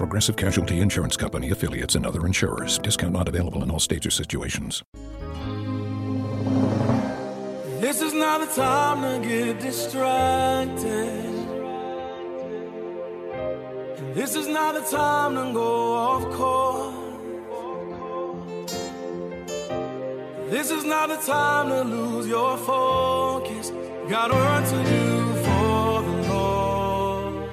Progressive Casualty Insurance Company affiliates and other insurers. Discount not available in all states or situations. This is not the time to get distracted. And this is not the time to go off course. This is not the time to lose your focus. Gotta run to you.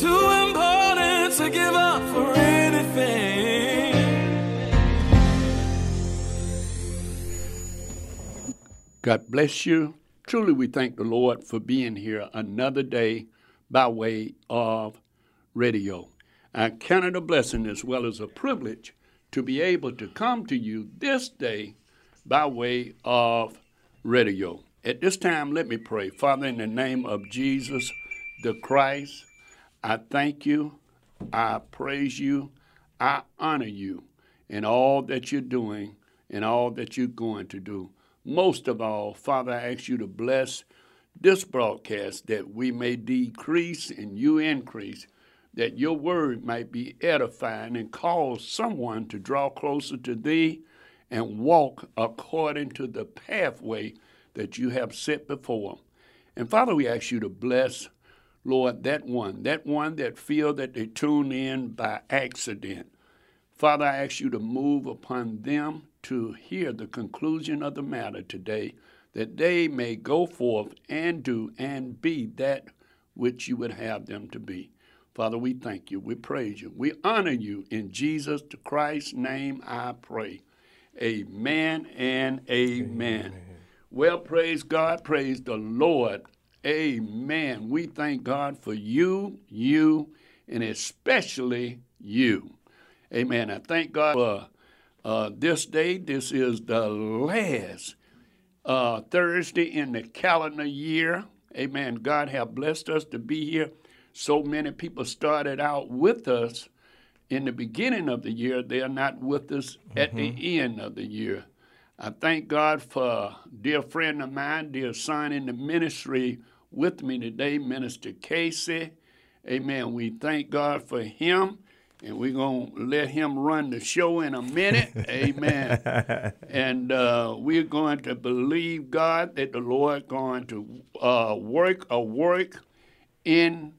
Too important to give up for anything. God bless you. Truly, we thank the Lord for being here another day by way of radio. I count it a blessing as well as a privilege to be able to come to you this day by way of radio. At this time, let me pray. Father, in the name of Jesus the Christ, I thank you, I praise you, I honor you in all that you're doing and all that you're going to do. Most of all, Father, I ask you to bless this broadcast that we may decrease and you increase, that your word might be edifying and cause someone to draw closer to thee and walk according to the pathway that you have set before. And Father, we ask you to bless, Lord, that one, that one that feel that they tune in by accident. Father, I ask you to move upon them to hear the conclusion of the matter today, that they may go forth and do and be that which you would have them to be. Father, we thank you. We praise you. We honor you. In Jesus Christ's name I pray. Amen and amen. Well, praise God. Praise the Lord. Amen. We thank God for you, you, and especially you. Amen. I thank God for uh, this day. This is the last uh, Thursday in the calendar year. Amen. God have blessed us to be here. So many people started out with us in the beginning of the year. They are not with us at the end of the year. I thank God for a dear friend of mine, dear son in the ministry with me today, Minister Casey. Amen. We thank God for him, and we're going to let him run the show in a minute. Amen. and uh, we're going to believe God that the Lord going to uh, work a work in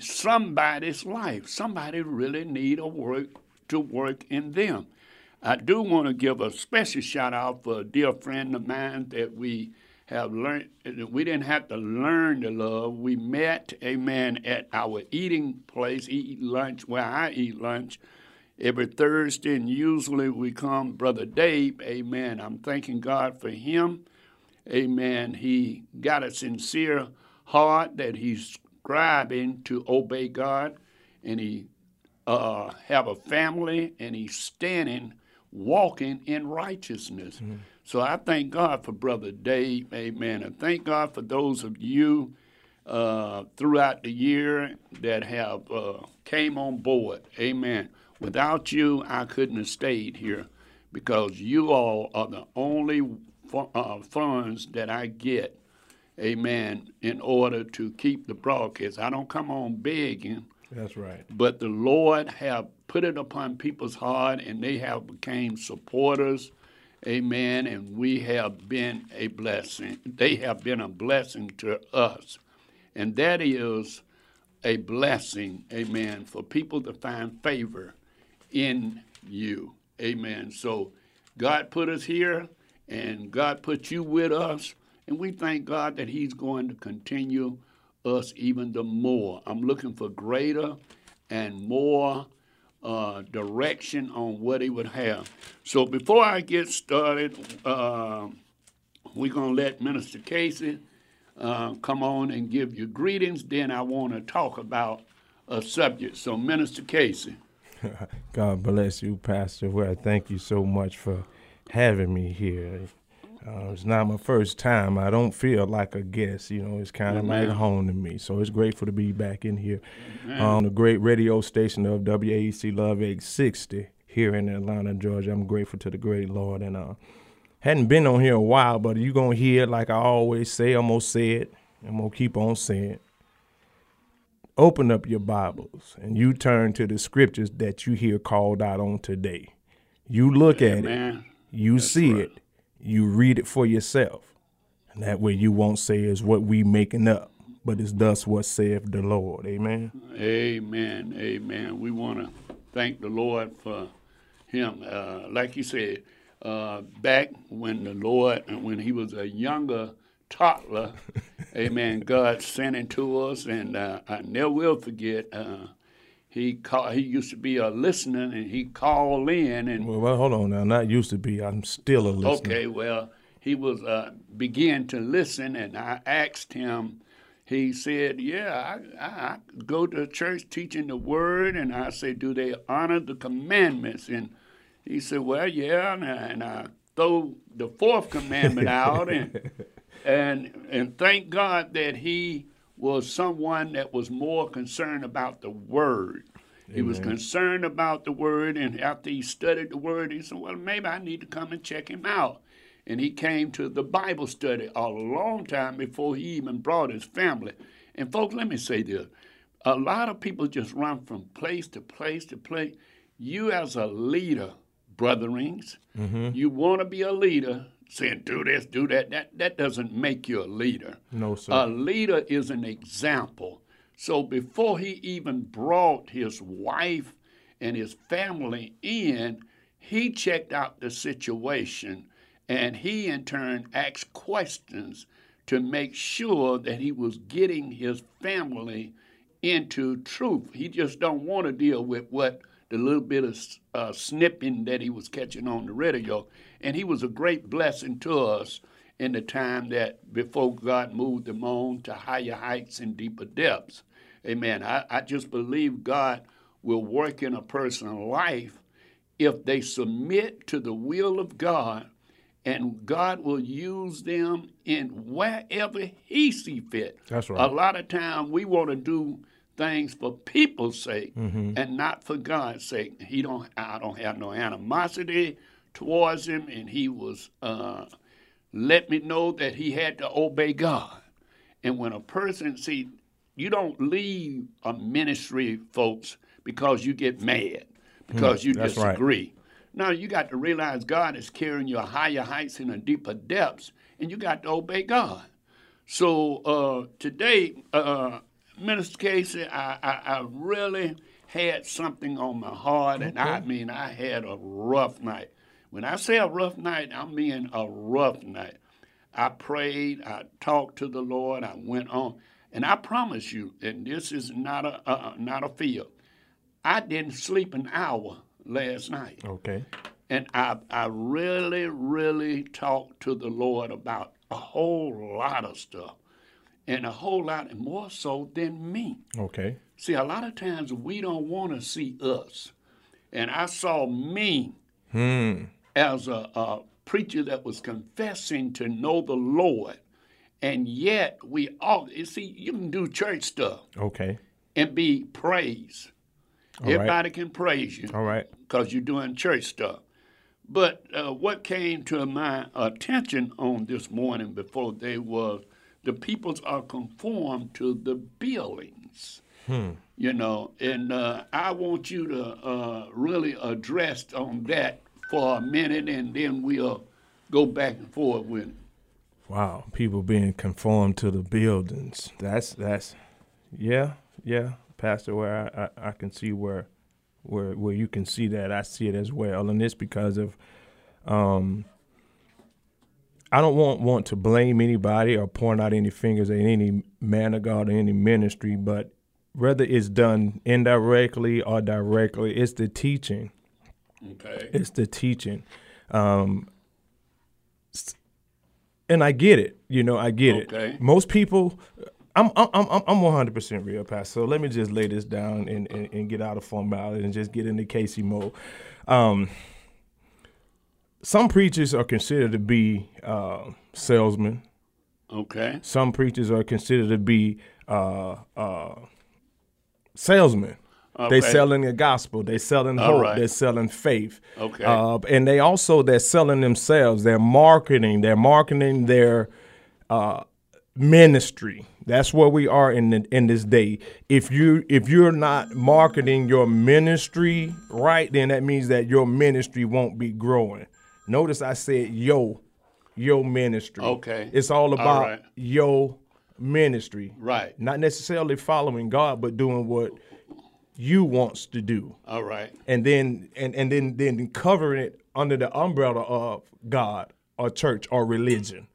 somebody's life. Somebody really need a work to work in them. I do want to give a special shout out for a dear friend of mine that we have learned. We didn't have to learn to love. We met, a man at our eating place, eat lunch, where I eat lunch every Thursday, and usually we come, Brother Dave, amen. I'm thanking God for him, amen. He got a sincere heart that he's striving to obey God, and he uh, have a family, and he's standing, walking in righteousness. So I thank God for Brother Dave, amen. And thank God for those of you uh, throughout the year that have uh, came on board, amen. Without you, I couldn't have stayed here because you all are the only fu- uh, funds that I get, amen, in order to keep the broadcast. I don't come on begging That's right. but the Lord have put it upon people's heart, and they have became supporters. Amen. And we have been a blessing. They have been a blessing to us. And that is a blessing, amen, for people to find favor in you. Amen. So God put us here and God put you with us. And we thank God that He's going to continue us even the more. I'm looking for greater and more uh, direction on what He would have. So before I get started, uh, we're going to let Minister Casey uh, come on and give you greetings. Then I want to talk about a subject. So, Minister Casey. God bless you, Pastor. Well, thank you so much for having me here. Uh, it's not my first time. I don't feel like a guest. You know, it's kind of like home to me. So it's grateful to be back in here on the great radio station of WAEC Love 860 here in Atlanta, Georgia. I'm grateful to the great Lord. And uh, hadn't been on here a while, but you're going to hear, like I always say, I'm going to say it. I'm going to keep on saying it. Open up your Bibles and you turn to the scriptures that you hear called out on today. You look at it, you see right. it, you read it for yourself. And that way you won't say is what we making up, but it's thus what saith the Lord. Amen. Amen. Amen. We want to thank the Lord for him. Uh, like you said, uh, back when the Lord, when he was a younger toddler, amen, God sent him to us, and uh, I never will forget. He call, he used to be a listener, and he called in, and Well, well, hold on now. Not used to be. I'm still a listener. Okay, well, he was uh, began to listen, and I asked him. He said, "Yeah, I, I go to church teaching the word," and I said, "Do they honor the commandments?" And he said, "Well, yeah," and I, and I throw the fourth commandment out, and and and thank God that he was someone that was more concerned about the word. He was concerned about the word, and after he studied the word, he said, "Well, maybe I need to come and check him out." And he came to the Bible study a long time before he even brought his family. And folks, let me say this: a lot of people just run from place to place to place. You, as a leader, brotherings, mm-hmm. you want to be a leader, saying do this, do that. That that doesn't make you a leader. No, sir. A leader is an example. So before he even brought his wife and his family in, he checked out the situation and he in turn asked questions to make sure that he was getting his family into truth. He just don't want to deal with what the little bit of uh, snipping that he was catching on the radio. And he was a great blessing to us in the time that before God moved him on to higher heights and deeper depths. Amen. I, I just believe God will work in a person's life if they submit to the will of God and God will use them in wherever He see fit. That's right. A lot of time we want to do things for people's sake Mm-hmm. and not for God's sake. He don't. I don't have no animosity towards him, and he was uh, let me know that he had to obey God. And when a person see, you don't leave a ministry, folks, because you get mad, because you Hmm, that's right. disagree. No, you got to realize God is carrying you higher heights and a deeper depths, and you got to obey God. So uh, today, uh, Minister Casey, I, I, I really had something on my heart, and I mean, I had a rough night. When I say a rough night, I mean a rough night. I prayed, I talked to the Lord, I went on, and I promise you, and this is not a uh, not a fear. I didn't sleep an hour last night. Okay. And I, I really, really talked to the Lord about a whole lot of stuff. And a whole lot more so than me. Okay. See, a lot of times we don't want to see us. And I saw me as a, a preacher that was confessing to know the Lord. And yet we all, you see, you can do church stuff Okay. and be praised. All right. Everybody can praise you All right. because you're doing church stuff. But uh, what came to my attention on this morning before they was the peoples are conformed to the buildings. You know, and uh, I want you to uh, really address on that for a minute, and then we'll go back and forth with it. Wow. People being conformed to the buildings. That's that's yeah, yeah, Pastor, where I, I, I can see where where where you can see that. I see it as well, and it's because of um, I don't want want to blame anybody or point out any fingers at any man of God or any ministry, but whether it's done indirectly or directly, it's the teaching. Okay. It's the teaching. Um, and I get it. You know, I get Okay. it. Most people, I'm I'm I'm I'm 100 percent real, Pastor. So let me just lay this down and, and, and get out of formality and just get into Casey mode. Um, some preachers are considered to be uh, salesmen. Okay. Some preachers are considered to be uh, uh, salesmen. They Okay. selling the gospel. They selling hope. right. They're selling faith. Okay. Uh, and they also they're selling themselves. They're marketing. They're marketing their uh, ministry. That's where we are in the, in this day. If you if you're not marketing your ministry right, then that means that your ministry won't be growing. Notice I said yo, your ministry. Okay. It's all about right. your ministry. Right. Not necessarily following God, but doing what you wants to do All right. and then and, and then then covering it under the umbrella of God or church or religion.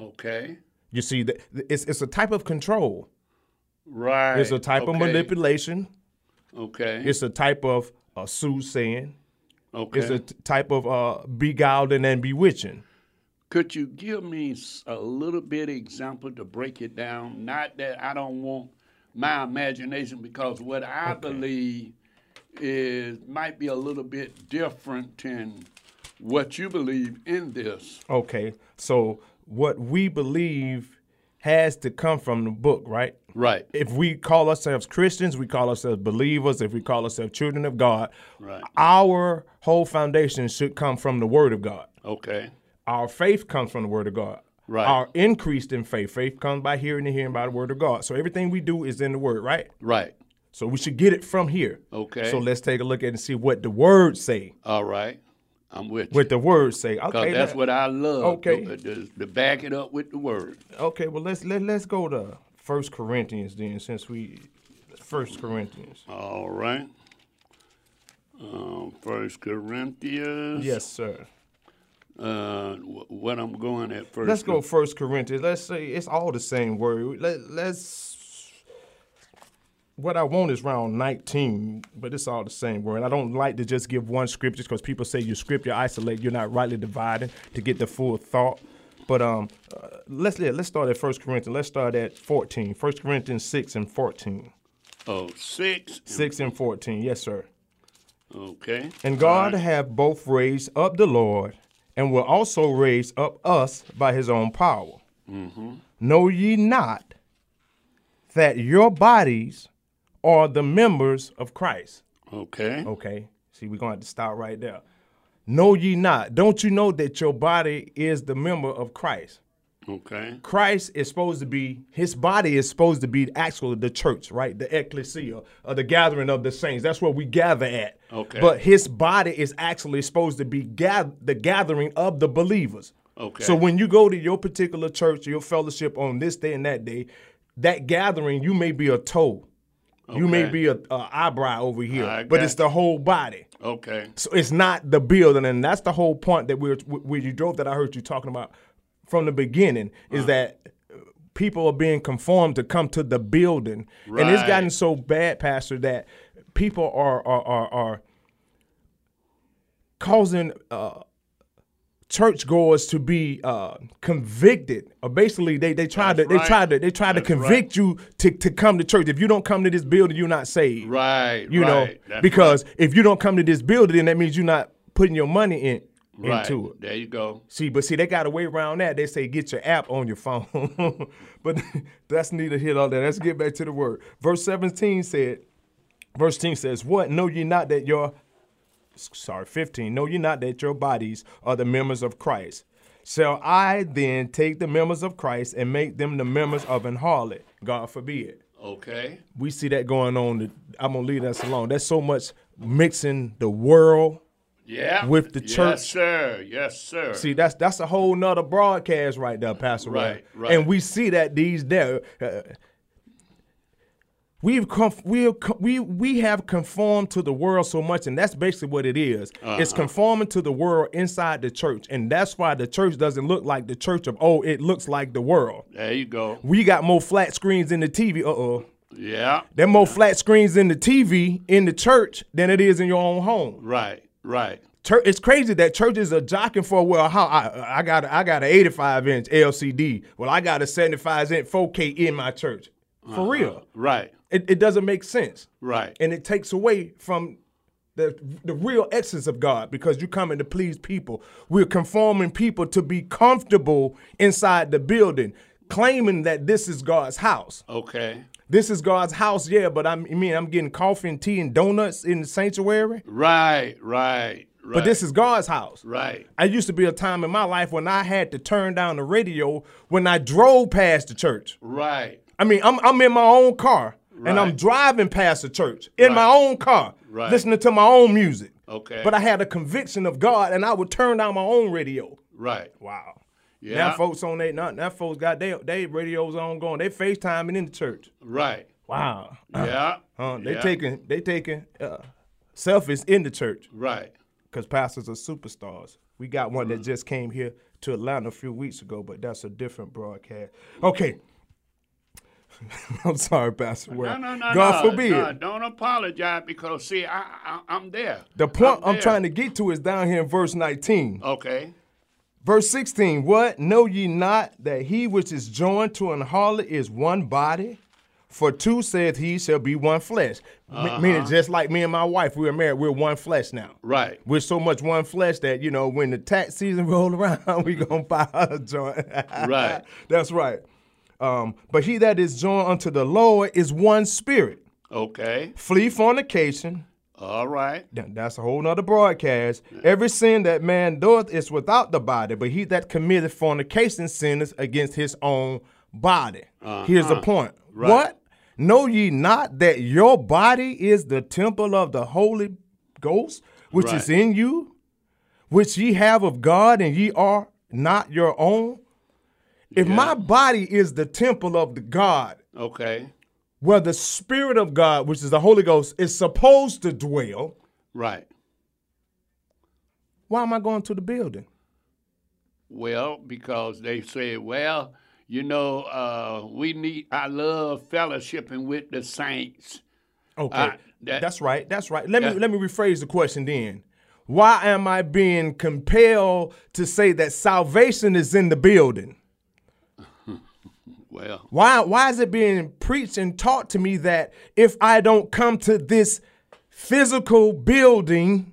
Okay. You see, that it's it's a type of control. Right. It's a type of manipulation. Okay. It's a type of uh, soothsaying. Okay. It's a t- type of uh, beguiling and bewitching. Could you give me a little bit example to break it down? Not that I don't want my imagination, because what I believe is might be a little bit different than what you believe in this. Okay, so what we believe has to come from the book, right? Right. If we call ourselves Christians, we call ourselves believers. If we call ourselves children of God, Right. our whole foundation should come from the Word of God. Okay. Our faith comes from the Word of God. Right. Our increase in faith, faith comes by hearing and hearing by the Word of God. So everything we do is in the Word, right? Right. So we should get it from here. Okay. So let's take a look at and see what the Word say. All right. I'm with you. What the Word say. Okay. that's what I love. Okay. To, to, to back it up with the word. Okay. Well, let's let let's go to First Corinthians then, since we First Corinthians. All right. Um, First Corinthians. Yes, sir. Uh, what I'm going at first. Let's go First Corinthians. Let's say it's all the same word. Let, let's. What I want is round 19, but it's all the same word. I don't like to just give one scripture because people say you scripture isolate, you're not rightly dividing to get the full thought. But um, uh, let's yeah, let's start at First Corinthians. Let's start at 14. First Corinthians 6 and 14. Oh, six. 6 and 14. Yes, sir. Okay. And God right. hath both raised up the Lord, and will also raise up us by his own power. Know ye not that your bodies are the members of Christ? Okay. Okay. See, we're going to have to stop right there. Know ye not? Don't you know that your body is the member of Christ? Okay. Christ is supposed to be, his body is supposed to be actually the church, right? The ecclesia, or the gathering of the saints. That's where we gather at. Okay. But his body is actually supposed to be gath- the gathering of the believers. Okay. So when you go to your particular church, your fellowship on this day and that day, that gathering, you may be a toe. You may be a, a eyebrow over here, but it's the whole body. Okay. So it's not the building, and that's the whole point that we're where you drove that I heard you talking about from the beginning is that uh, people are being conformed to come to the building, and it's gotten so bad, Pastor, that people are are are, are causing. Uh, churchgoers to be uh, convicted or basically they they try to That's they right. try to they try to That's right. convict you to, to come to church if you don't come to this building you're not saved Right. you right. know, That's because if you don't come to this building, then that means you're not putting your money in right. into it. There you go. See, but see, they got a way around that. They say get your app on your phone, but that's neither here nor there. Let's get back to the word. Verse 17 said, verse 10 says, "What know ye not that your sorry 15 know ye not that your bodies are the members of Christ." Shall I then take the members of Christ and make them the members of an harlot? God forbid Okay. we see that going on. I'm gonna leave that alone. That's so much mixing the world. Yeah. With the church. Yes, sir. Yes, sir. See, that's that's a whole nother broadcast right there, Pastor. Ray. Right, right. And we see that these there. Uh, We've conf- we we we have conformed to the world so much, and that's basically what it is. It's conforming to the world inside the church, and that's why the church doesn't look like the church of old. It looks like the world. There you go. We got more flat screens in the TV. Uh oh. Yeah. There more flat screens in the TV in the church than it is in your own home. Right. Right. It's crazy that churches are jockeying for well, how I I got a, I got an 85 inch LCD. Well, I got a 75 inch 4K in my church. For real, Right. It, it doesn't make sense, Right. and it takes away from the the real essence of God because you're coming to please people. We're conforming people to be comfortable inside the building, claiming that this is God's house. Okay. This is God's house, yeah, but I'm, I mean I'm getting coffee and tea and donuts in the sanctuary. Right. Right. Right. But this is God's house. right. I used to be a time in my life when I had to turn down the radio when I drove past the church. Right. I mean, I'm I'm in my own car and I'm driving past the church in my own car, Right. listening to my own music. Okay. But I had a conviction of God and I would turn down my own radio. Right. Wow. Yeah. Now folks on they not now folks got they they radios on going. They FaceTiming in the church. Right. Wow. Yeah. Uh, they yeah. taking they taking uh, selfies in the church. Right. because pastors are superstars. We got one Mm-hmm. that just came here to Atlanta a few weeks ago, but that's a different broadcast. Okay. I'm sorry, Pastor. Ware. No, no, no, God no, forbid. no, don't apologize because see, I, I I'm there. The point I'm, there. trying to get to is down here in verse 19. Okay. Verse 16, what? Know ye not that he which is joined to an harlot is one body? For two saith he shall be one flesh. Uh-huh. Meaning just like me and my wife, we're married, we're one flesh now. Right. We're so much one flesh that, you know, when the tax season roll around, we gonna buy a joint. Right. That's right. Um, but he that is joined unto the Lord is one spirit. Okay. Flee fornication. All right. That's a whole nother broadcast. Every sin that man doeth is without the body, but he that committeth fornication sinneth against his own body. Here's the point. Right. What? Know ye not that your body is the temple of the Holy Ghost, which is in you, which ye have of God, and ye are not your own? If my body is the temple of the God, Okay. where the Spirit of God, which is the Holy Ghost, is supposed to dwell, Right. why am I going to the building? Well, because they say, well, you know, uh, we need. I love fellowshipping with the saints. Okay, Uh, that- that's right. That's right. Let me let me rephrase the question then. Why am I being compelled to say that salvation is in the building? Well, Why why is it being preached and taught to me that if I don't come to this physical building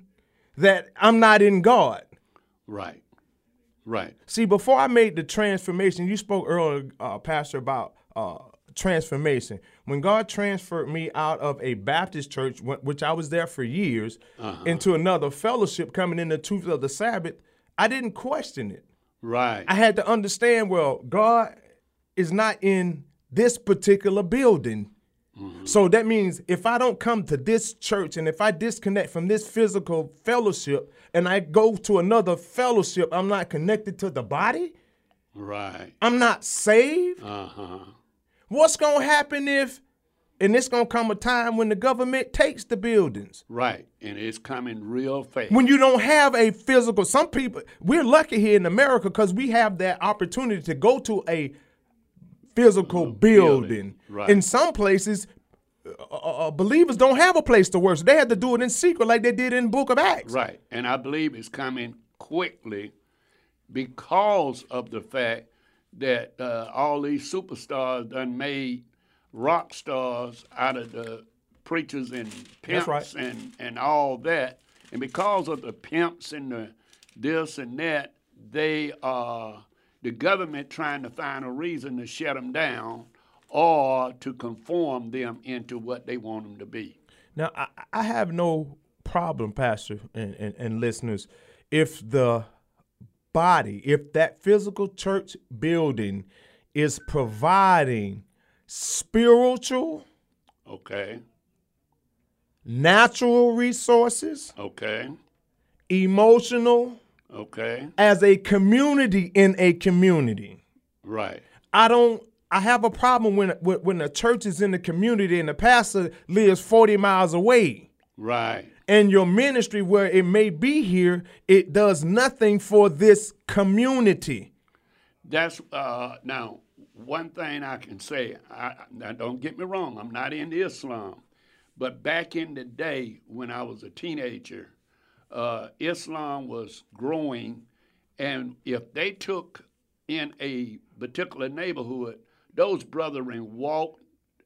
that I'm not in God? right. Right. See, before I made the transformation, you spoke earlier, uh, Pastor, about uh, transformation. When God transferred me out of a Baptist church, which I was there for years, into another fellowship coming in the truth of the Sabbath, I didn't question it. Right. I had to understand, well, God is not in this particular building. So that means if I don't come to this church and if I disconnect from this physical fellowship and I go to another fellowship, I'm not connected to the body. right. I'm not saved. Uh huh. What's going to happen if, and it's going to come a time when the government takes the buildings? Right. And it's coming real fast. When you don't have a physical, some people, we're lucky here in America because we have that opportunity to go to a physical building. building, right. In some places, uh, uh, believers don't have a place to worship. They had to do it in secret, like they did in the Book of Acts. Right. And I believe it's coming quickly because of the fact that uh, all these superstars done made rock stars out of the preachers and pimps right. and, and all that. And because of the pimps and the this and that, they are the government trying to find a reason to shut them down or to conform them into what they want them to be. Now, I, I have no problem, Pastor and, and, and listeners, if the body, if that physical church building is providing spiritual, Okay. natural resources, Okay. emotional, Okay. as a community in a community. Right. I don't I have a problem when when the church is in the community and the pastor lives 40 miles away. Right. And your ministry, where it may be here, it does nothing for this community. That's uh, now one thing I can say. I, now, don't get me wrong. I'm not in Islam, but back in the day when I was a teenager, uh, Islam was growing, and if they took in a particular neighborhood, those brethren walked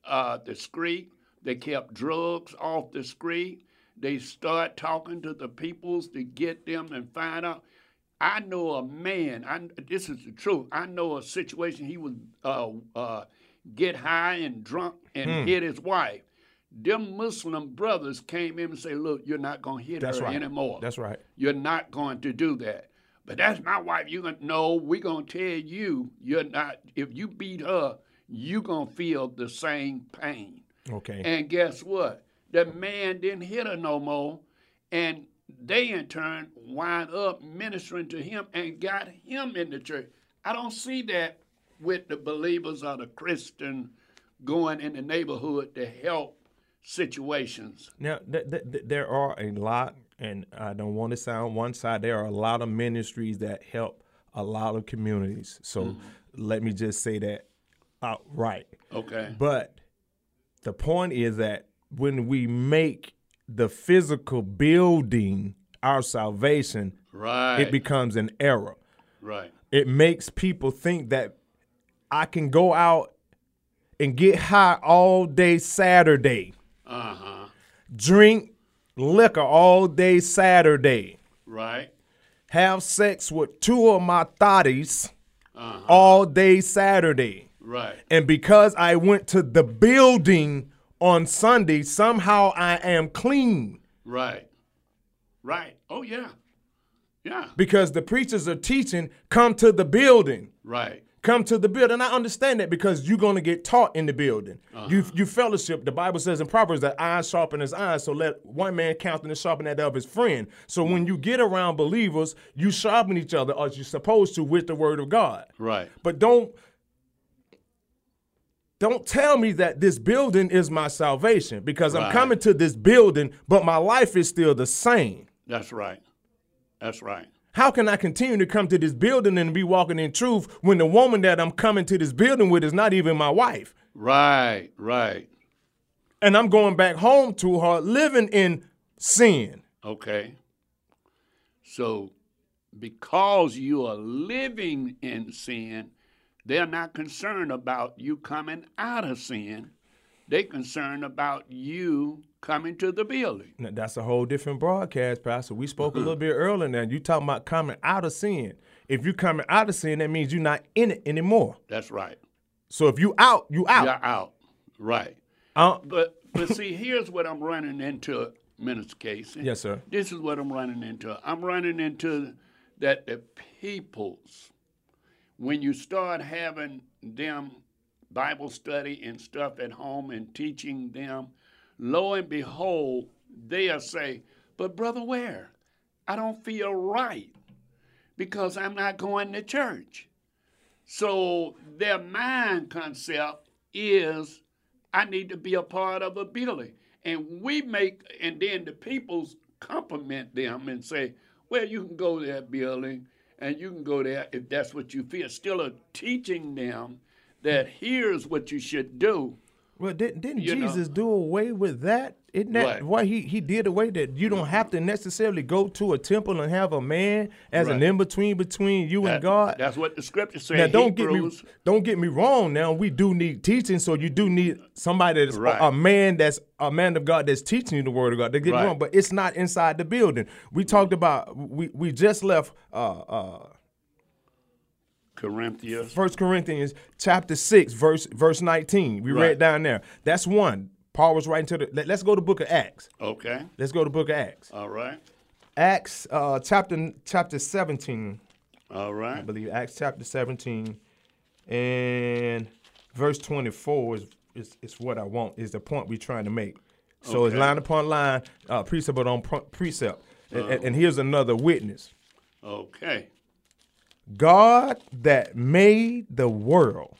uh, the street. They kept drugs off the street. They start talking to the peoples to get them and find out. I know a man. I, this is the truth. I know a situation. He would uh, uh, get high and drunk and hit his wife. Them Muslim brothers came in and say, "Look, you're not gonna hit That's her right. anymore. That's right. You're not going to do that." But that's my wife. You gonna no? We gonna tell you you're not. If you beat her, you're gonna feel the same pain. Okay. And guess what? The man didn't hit her no more. And they in turn wind up ministering to him and got him in the church. I don't see that with the believers or the Christian going in the neighborhood to help situations. Now, th- th- th- there are a lot, and I don't want to sound one side. There are a lot of ministries that help a lot of communities. So mm-hmm. let me just say that outright. Okay. But the point is that when we make the physical building our salvation, Right. it becomes an error. right. It makes people think that I can go out and get high all day Saturday, Uh huh. drink liquor all day Saturday, Right. have sex with two of my thotties uh-huh. all day Saturday. Right. And because I went to the building on Sunday, somehow I am clean. Right. Right. Oh yeah. Yeah. Because the preachers are teaching, come to the building. Right. Come to the building. I understand that because you're going to get taught in the building. Uh-huh. You you fellowship. The Bible says in Proverbs that eyes sharpen his eyes, so let one man count and sharpen that of his friend. So when you get around believers, you sharpen each other as you're supposed to with the word of God. Right. But don't don't tell me that this building is my salvation because I'm coming to this building, but my life is still the same. That's right. That's right. How can I continue to come to this building and be walking in truth when the woman that I'm coming to this building with is not even my wife? Right. Right. And I'm going back home to her living in sin. Okay. So, because you are living in sin, they're not concerned about you coming out of sin. They're concerned about you coming to the building. Now, that's a whole different broadcast, Pastor. We spoke a little bit earlier now. You talking about coming out of sin. If you're coming out of sin, that means you're not in it anymore. That's right. So if you out, you out. You're out. Right. Uh, But but see, here's what I'm running into, Minister Casey. Yes, sir. This is what I'm running into. I'm running into that the peoples, when you start having them Bible study and stuff at home and teaching them, lo and behold, they'll say, But brother, Ware? I don't feel right because I'm not going to church. So their mind concept is I need to be a part of a building. And we make, and then the peoples compliment them and say, well, you can go to that building and you can go there if that's what you feel. Still a teaching them that here's what you should do. Well, didn't, didn't You know. Jesus do away with that? Isn't that Right. why he, he did away that you don't have to necessarily go to a temple and have a man as an in between between you That- and God? That's what the scripture says. Now don't get me don't get me wrong. Now we do need teaching, so you do need somebody that's Right. a, a man that's a man of God that's teaching you the word of God. Don't get me wrong, but it's not inside the building. We talked about we we just left uh uh Corinthians. First Corinthians chapter six, verse verse nineteen. We Right. read down there. That's one. Paul was writing to the. Let, us go to the Book of Acts. Okay. Let's go to Book of Acts. All right. Acts uh, chapter chapter seventeen. All right. I believe Acts chapter 17 and verse 24 is, is, is what I want, is the point we're trying to make. So it's line upon line, uh, precept upon precept. And- and, and here's another witness Okay. God that made the world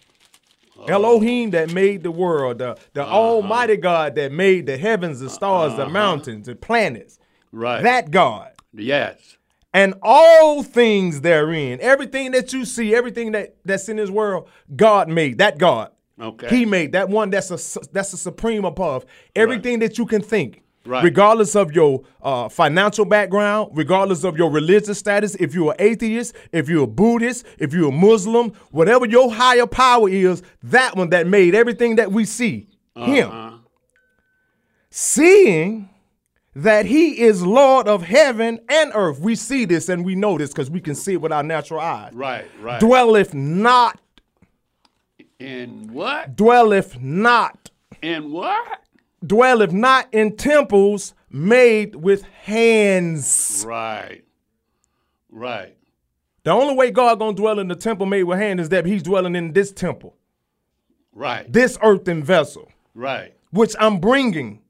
Elohim that made the world, the, the Uh-huh. Almighty God that made the heavens, the stars, the mountains, the planets. Right. That God. Yes. And all things therein, everything that you see, everything that, that's in this world, God made. That God. Okay. He made that one that's a that's a supreme above everything that you can think. Right. Regardless of your uh, financial background, regardless of your religious status, if you're an atheist, if you're a Buddhist, if you're a Muslim, whatever your higher power is, that one that made everything that we see, him. Uh-huh. Seeing that he is Lord of heaven and earth. We see this and we know this because we can see it with our natural eyes. Right. Right. Dwelleth not, In what? dwelleth not In what? Dwelleth not in temples made with hands. Right. Right. The only way God gonna dwell in the temple made with hands is that He's dwelling in this temple, Right. this earthen vessel, Right. which I'm bringing.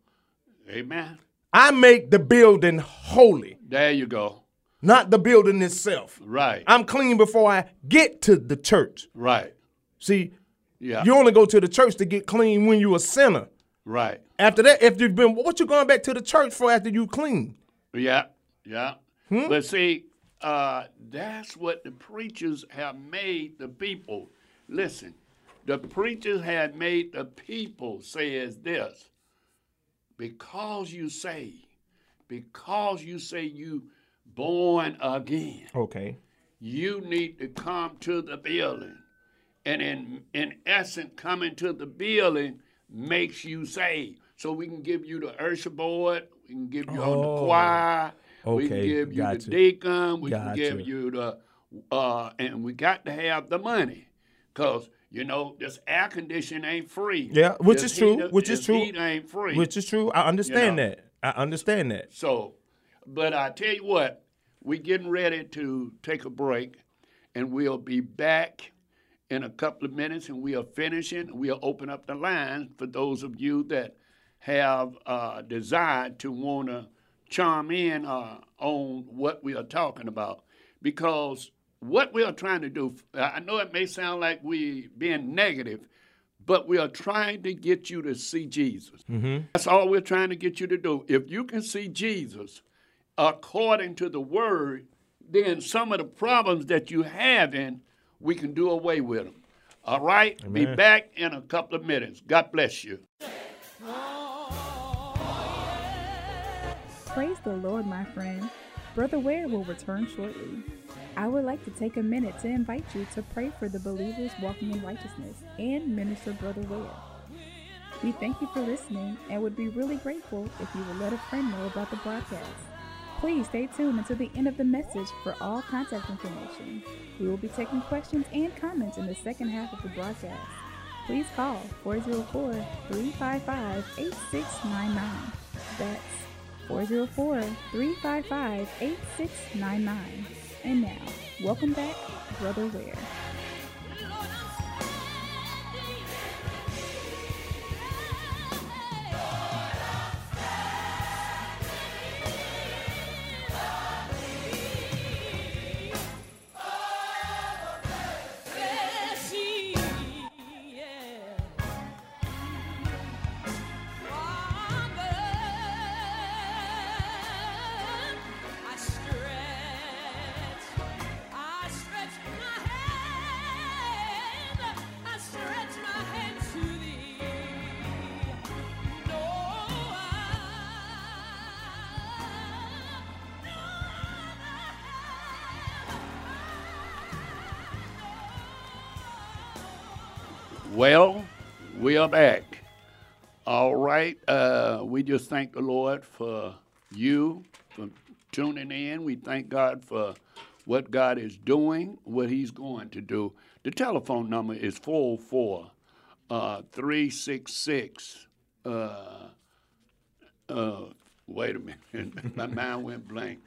Amen. I make the building holy, There you go. not the building itself. Right. I'm clean before I get to the church. right. See, Yeah. you only go to the church to get clean when you're a sinner. right. After that, if you've been, what you going back to the church for after you clean? Yeah. Yeah. Hmm? But see, uh, that's what the preachers have made the people. Listen, the preachers had made the people say is this because you say, because you say you born again. Okay. you need to come to the building. And in in essence, coming to the building makes you saved. So we can give you the usher board, we can give you on the Oh, choir, we can give you gotcha. the deacon, we can give you the uh and we got to have the money. Cause you know, this air conditioning ain't free. Yeah, which This is true, heat- which is true. Heat ain't free. Which is true. I understand know. that. I understand that. So, but I tell you what, we're getting ready to take a break, and we'll be back in a couple of minutes, and we are finishing. We'll open up the lines for those of you that have uh, desired to want to chime in uh, on what we are talking about, because what we are trying to do. I know it may sound like we being negative, but we are trying to get you to see Jesus. Mm-hmm. That's all we're trying to get you to do. If you can see Jesus according to the word, then some of the problems that you have in, we can do away with them. All right? Be back in a couple of minutes. God bless you. Praise the Lord, my friend. Brother Ware will return shortly. I would like to take a minute to invite you to pray for the believers walking in righteousness and minister Brother Ware. We thank you for listening and would be really grateful if you would let a friend know about the broadcast. Please stay tuned until the end of the message for all contact information. We will be taking questions and comments in the second half of the broadcast. Please call 404 355 8699. That's 404 355 8699. And now, welcome back, Brother Ware. Back. All right. Uh, we just thank the Lord for you for tuning in. We thank God for what God is doing, what He's going to do. The telephone number is 404 uh, 366. Uh, uh, wait a minute. My mind went blank.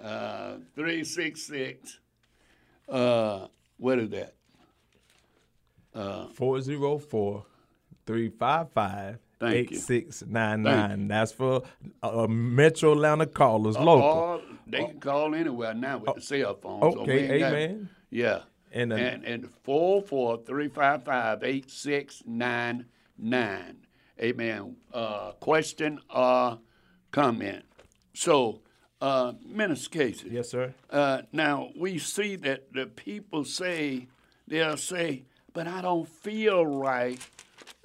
Uh, 366. Uh, what is that? 404 355 8699. That's for uh, Metro Atlanta callers, local. Or they can call anywhere now with the cell phone. so we Okay, got- amen. yeah. And, uh, and and four four three five five eight six nine nine. Amen. Uh, question or comment. So, uh, Minister Casey. yes, sir. Uh, now we see that the people say they'll say, "But I don't feel right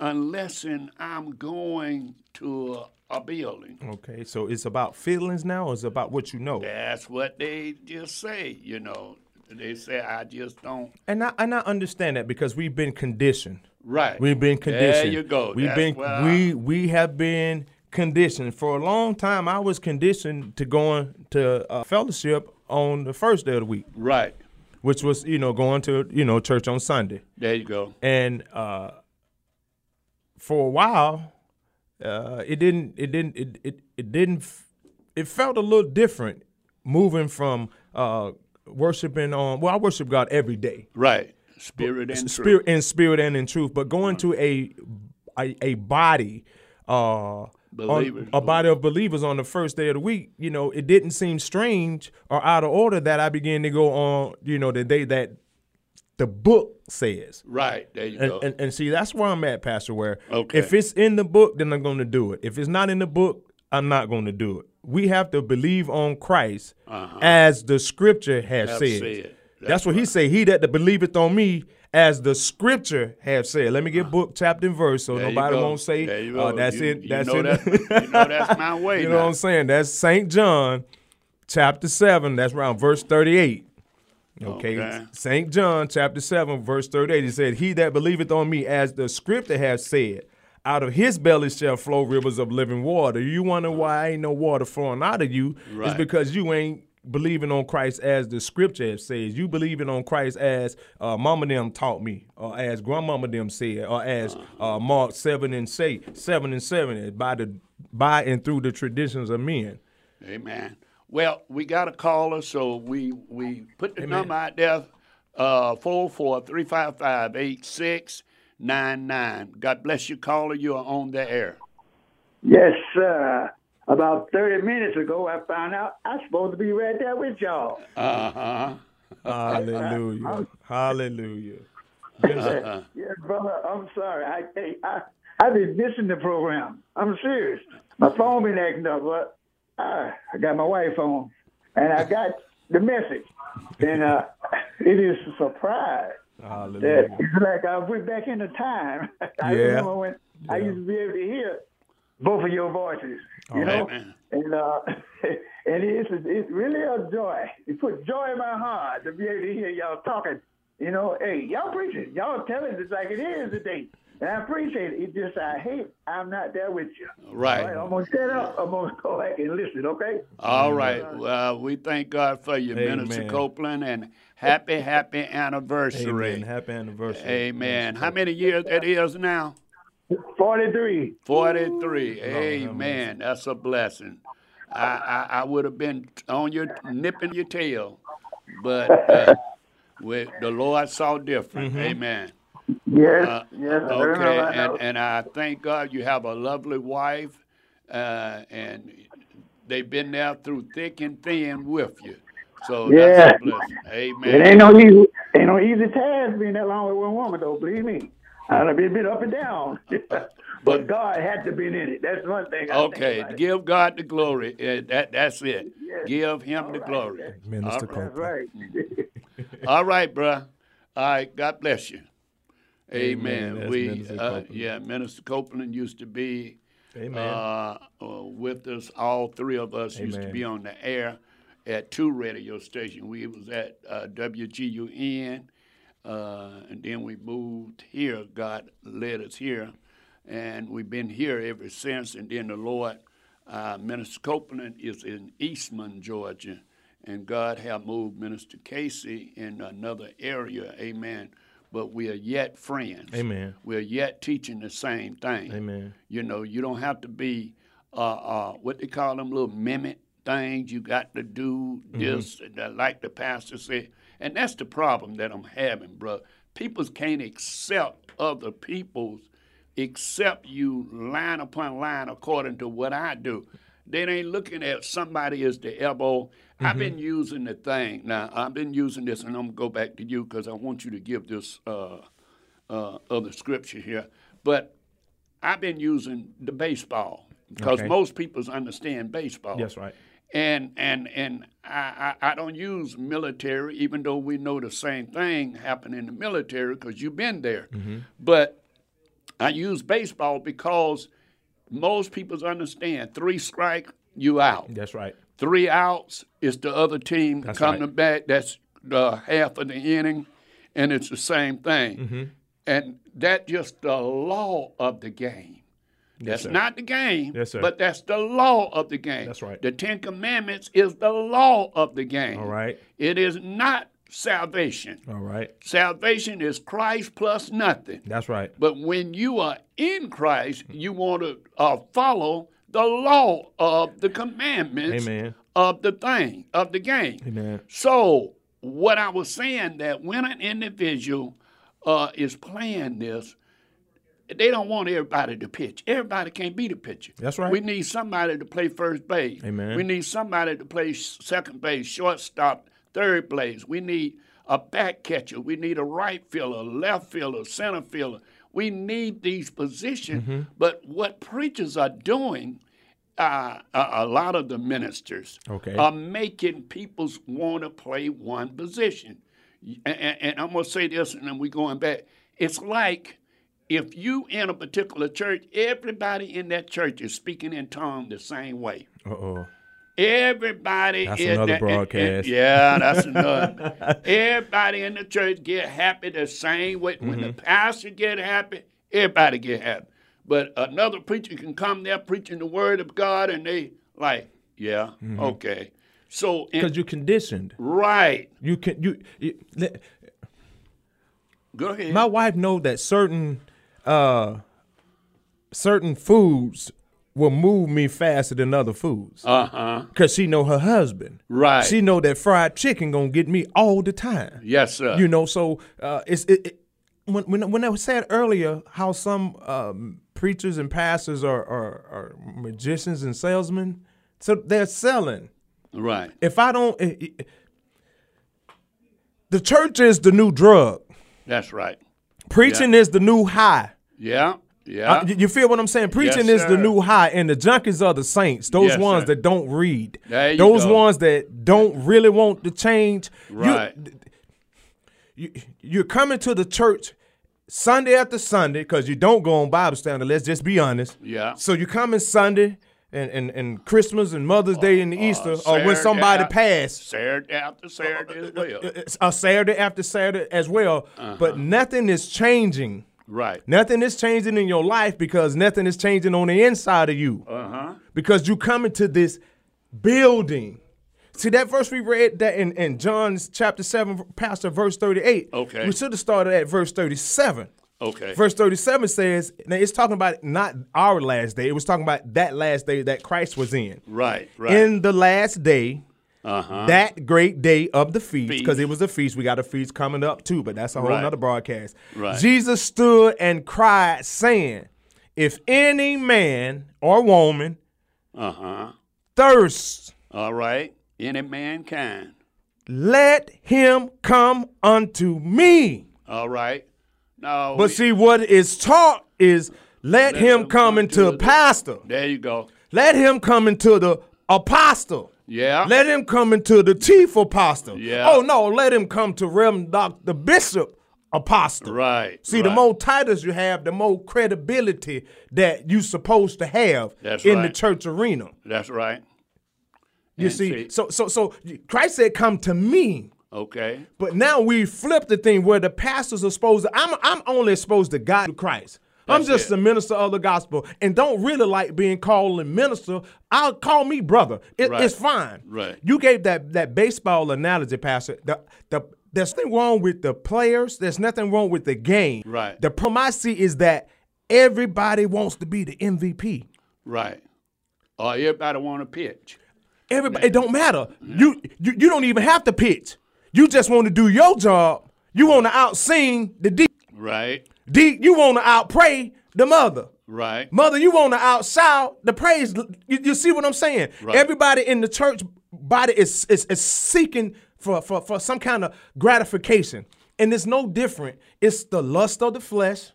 unless in I'm going to a, a building." Okay, so it's about feelings now, or it's about what you know? That's what they just say. You know, they say, "I just don't." And I and I understand that because we've been conditioned. Right. We've been conditioned. There you go. We've That's been we we have been conditioned for a long time. I was conditioned to going to uh, fellowship on the first day of the week, Right. which was you know going to you know church on Sunday. There you go. and uh, for a while, uh, it didn't. It didn't. It, it it didn't. It felt a little different moving from uh, worshiping on. Well, I worship God every day, Right. Spirit and spirit truth. in spirit and in truth. But going to a a, a body. Uh, Believers. on, a body of believers on the first day of the week, you know, it didn't seem strange or out of order that I began to go on, you know, the day that the book says. Right. There you And, go. and, and see, that's where I'm at, Pastor Ware. Okay. If it's in the book, then I'm going to do it. If it's not in the book, I'm not going to do it. We have to believe on Christ as the scripture has Uh-huh. Have said. said. That's, That's what he say. He that believeth on me as the scripture have said. Let me get book, chapter, and verse so Uh-huh. There nobody won't say you uh, that's You- it. you That's know it. that- you know that's my way you know now. what I'm saying? That's St. John chapter 7. That's around verse 38. Okay. Okay. St. John chapter 7, verse 38. He said, He that believeth on me, as the scripture has said, out of his belly shall flow rivers of living water. You wonder why ain't no water flowing out of you? It's because you ain't believing on Christ as the scripture says. You believing on Christ as uh, mama them taught me, or as grandmama them said, or as uh, Mark 7 and say, 7 and 7, by the by and through the traditions of men. Amen. Well, we got a caller, so we we put the number out there, uh, 443558699. God bless you, caller. You are on the air. Yes, sir. About 30 minutes ago, I found out I'm supposed to be right there with y'all. Uh-huh. Hallelujah. Hallelujah. Yes, brother, I'm sorry. I, I, I, I've been missing the program. I'm serious. My phone been acting up, but I, I got my wife on, and I got the message. And uh, it is a surprise that Hallelujah. it's like I went back into time. I Yeah. remember when I used to be able to hear both of your voices, you know? Amen. And uh, and it's it's really a joy. It puts joy in my heart to be able to hear y'all talking. You know, hey, y'all preaching, y'all telling it like it is today, and I appreciate it. It's just I hate I'm not there with you. Right. All right, I'm gonna shut up. I'm gonna go back and listen. Okay. All right. Well, we thank God for you, Minister Copeland, and happy, happy anniversary. Amen. Happy anniversary. Amen. How many years that is now? Forty-three. 43. Amen. That's a blessing. I, I, I would have been on your nipping your tail, but uh, with the Lord saw different. Amen. Yes. Uh, yes. Okay, remember and, and I thank God you have a lovely wife, uh, and they've been there through thick and thin with you. So Yeah. that's a blessing. Amen. It ain't no easy, ain't no easy task being that long with one woman, though. Believe me, I've been been up and down, but God had to be in it. That's one thing. I think Okay, about it. give God the glory. Uh, that that's it. Give Him the glory. Minister That's right. All right, bruh. All right, God bless you. Amen. Amen. We, Minister uh, yeah, Minister Copeland used to be Amen. uh, uh, with us. All three of us used to be on the air at two radio stations. We was at uh, WGUN, uh, and then we moved here. God led us here, and we've been here ever since. And then the Lord, uh, Minister Copeland is in Eastman, Georgia, and God have moved Minister Casey in another area. Amen. But we are yet friends. Amen. We're yet teaching the same thing. Amen. You know, you don't have to be uh, uh, what they call them little mimic things. You got to do this, and that, like the pastor said. And that's the problem that I'm having, bro. People can't accept other people's, except you line upon line according to what I do. They ain't looking at somebody as the elbow I've been using the thing. Now, I've been using this, and I'm going to go back to you because I want you to give this uh, uh, other scripture here. But I've been using the baseball because Okay. most people understand baseball. Yes, right. And and and I, I, I don't use military, even though we know the same thing happened in the military because you've been there. But I use baseball because most people understand three strike, you out. That's right. Three outs is the other team That's coming right. back. That's the half of the inning, and it's the same thing. Mm-hmm. And that's just the law of the game. That's sir. not the game, Yes, but that's the law of the game. That's right. The Ten Commandments is the law of the game. All right. It is not salvation. All right. Salvation is Christ plus nothing. That's right. But when you are in Christ, you want to uh, follow the law of the commandments Amen. of the thing, of the game. Amen. So, what I was saying that when an individual uh, is playing this, they don't want everybody to pitch. Everybody can't be the pitcher. That's right. We need somebody to play first base. Amen. We need somebody to play second base, shortstop, third base. We need a back catcher. We need a right fielder, left fielder, center fielder. We need these positions. Mm-hmm. But what preachers are doing, uh, a, a lot of the ministers Okay. are making people want to play one position. And, and, and I'm going to say this, and then we're going back. It's like if you in a particular church, everybody in that church is speaking in tongues the same way. Uh oh. Everybody That's is another and- broadcast. yeah, that's another. everybody in the church get happy the same way. When the Mm-hmm. pastor get happy, everybody get happy. But another preacher can come there preaching the word of God, and they like, yeah, Mm-hmm. okay. So Because you're conditioned. right, You can you, you let- go ahead. my wife know that certain uh certain foods will move me faster than other foods. uh huh. Cause she know her husband. Right. She know that fried chicken gonna get me all the time. Yes, sir. You know, so uh, it's it, it, when when when I was said earlier how some um, preachers and pastors are, are are magicians and salesmen, so they're selling. right. If I don't, i- i- the church is the new drug. That's right. Preaching is the new high. Yeah. Yeah. Uh, you- you feel what I'm saying? Preaching Yes, is the new high, and the junkies are the saints. Those Yes, ones sir. that don't read. You Those go. ones that don't really want to change. You- Right. You, you're coming to the church Sunday after Sunday because you don't go on Bible study. Let's just be honest. Yeah. So you come in Sunday and, and, and Christmas and Mother's Day and uh, Easter, uh, or when somebody passed. Saturday after Saturday as well. A Saturday after Saturday as well, Uh-huh. but nothing is changing. Right. Nothing is changing in your life because nothing is changing on the inside of you. Uh huh. Because you come into this building. See that verse we read that in, in John's chapter 7, Pastor, verse 38. Okay. We should have started at verse 37. Okay. Verse 37 says, now it's talking about not our last day, it was talking about that last day that Christ was in. right. Right. In the last day, uh huh. that great day of the feast, because it was a feast. We got a feast coming up too, but that's a whole Right. nother broadcast. Right. Jesus stood and cried, saying, If any man or woman Uh huh. thirsts, All right. Any mankind. let him come unto me. All right. Now. But we- see, what is taught is let, him come into the- pastor. There you go. Let him come into the apostle. Yeah. Let him come into the chief apostle. Yeah. Oh no, let him come to Reverend Doctor the Bishop apostle. right. See, the more titles you have, the more credibility that you're supposed to have That's in the church arena. That's right. You see, see- so so so Christ said, "Come to me." Okay. But now we flip the thing where the pastors are supposed to. I'm I'm only supposed to guide to Christ. I'm just it. a minister of the gospel and don't really like being called a minister. I'll call me brother. It- Right. It's fine. Right. You gave that that baseball analogy, Pastor. The the there's nothing wrong with the players. There's nothing wrong with the game. Right. The problem I see is that everybody wants to be the MVP. Right. Or everybody want to pitch. Everybody, it don't matter. You, you you don't even have to pitch. You just want to do your job. You want to out sing the D. Right. D. You want to out pray the mother. Right. Mother, you want to out shout the praise. You, you see what I'm saying? Right. Everybody in the church body is is, is seeking for, for for some kind of gratification, and it's no different. It's the lust of the flesh,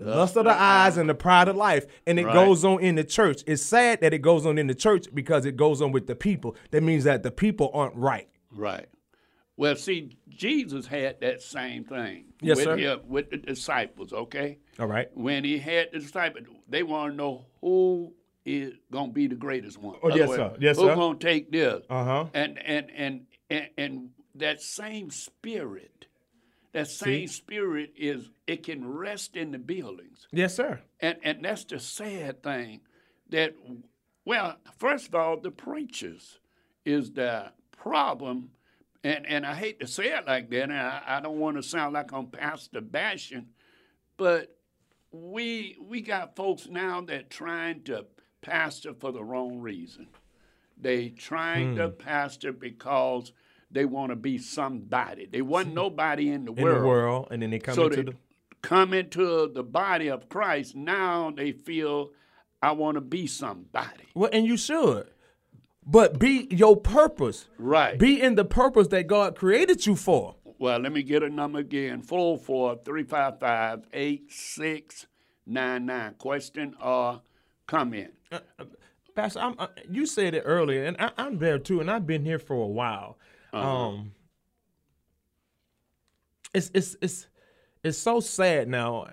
the lust of the eyes, and the pride of life, and it Right. goes on in the church. It's sad that it goes on in the church because it goes on with the people. That means that the people aren't right. Right. Well, see, Jesus had that same thing Yes, with, sir. him- with the disciples, okay? All right. When he had the disciples, they want to know who is going to be the greatest one. Oh, yes, sir. Yes, Who's sir. going to take this? Uh-huh. And, and, and, and, and that same spirit, that same spirit is, it can rest in the buildings. Yes, sir. And and that's the sad thing that well, first of all, the preachers is the problem. And and I hate to say it like that, and I, I don't want to sound like I'm pastor bashing, but we we got folks now that trying to pastor for the wrong reason. They trying to hmm. pastor because they want to be somebody. They wasn't hmm. nobody in the In world the world, and then they come so into they the come into the body of Christ. Now they feel I want to be somebody. well, and you should. But be your purpose. Right. Be in the purpose that God created you for. Well, let me get a number again 404 355 8699. Question or comment? Pastor, I'm, uh, you said it earlier, and I, I'm there too, and I've been here for a while. Um, it's it's it's it's so sad now.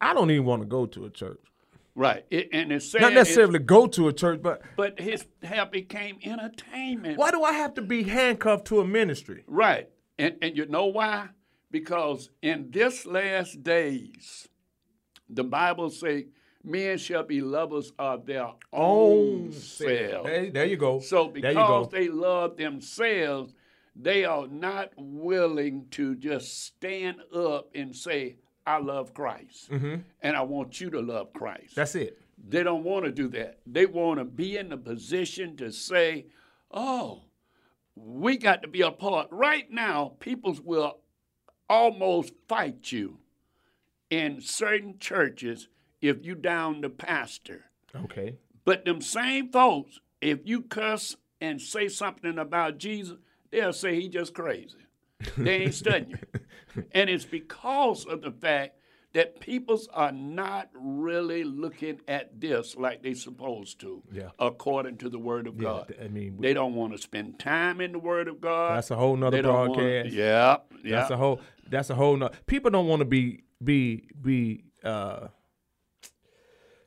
I don't even want to go to a church. Right. It, and it's sad. Not it's- necessarily go to a church, but but his help became entertainment. why do I have to be handcuffed to a ministry? Right. And and you know why? Because in this last days, the Bible say men shall be lovers of their own selves. There, there you go. So you go. because they love themselves, they are not willing to just stand up and say, I love Christ. Mm-hmm. And I want you to love Christ. That's it. They don't want to do that. They want to be in the position to say, oh, we got to be a part. Right now, people will almost fight you in certain churches if you down the pastor. Okay. But them same folks, if you cuss and say something about Jesus, they'll say he just crazy. They ain't studying you. And it's because of the fact that peoples are not really looking at this like they're supposed to, Yeah. according to the Word of Yeah, God. I mean, they don't want to spend time in the Word of God. That's a whole nother They don't wanna- broadcast. yeah, yeah. That's a whole. That's a whole. No, people don't want to be be be uh,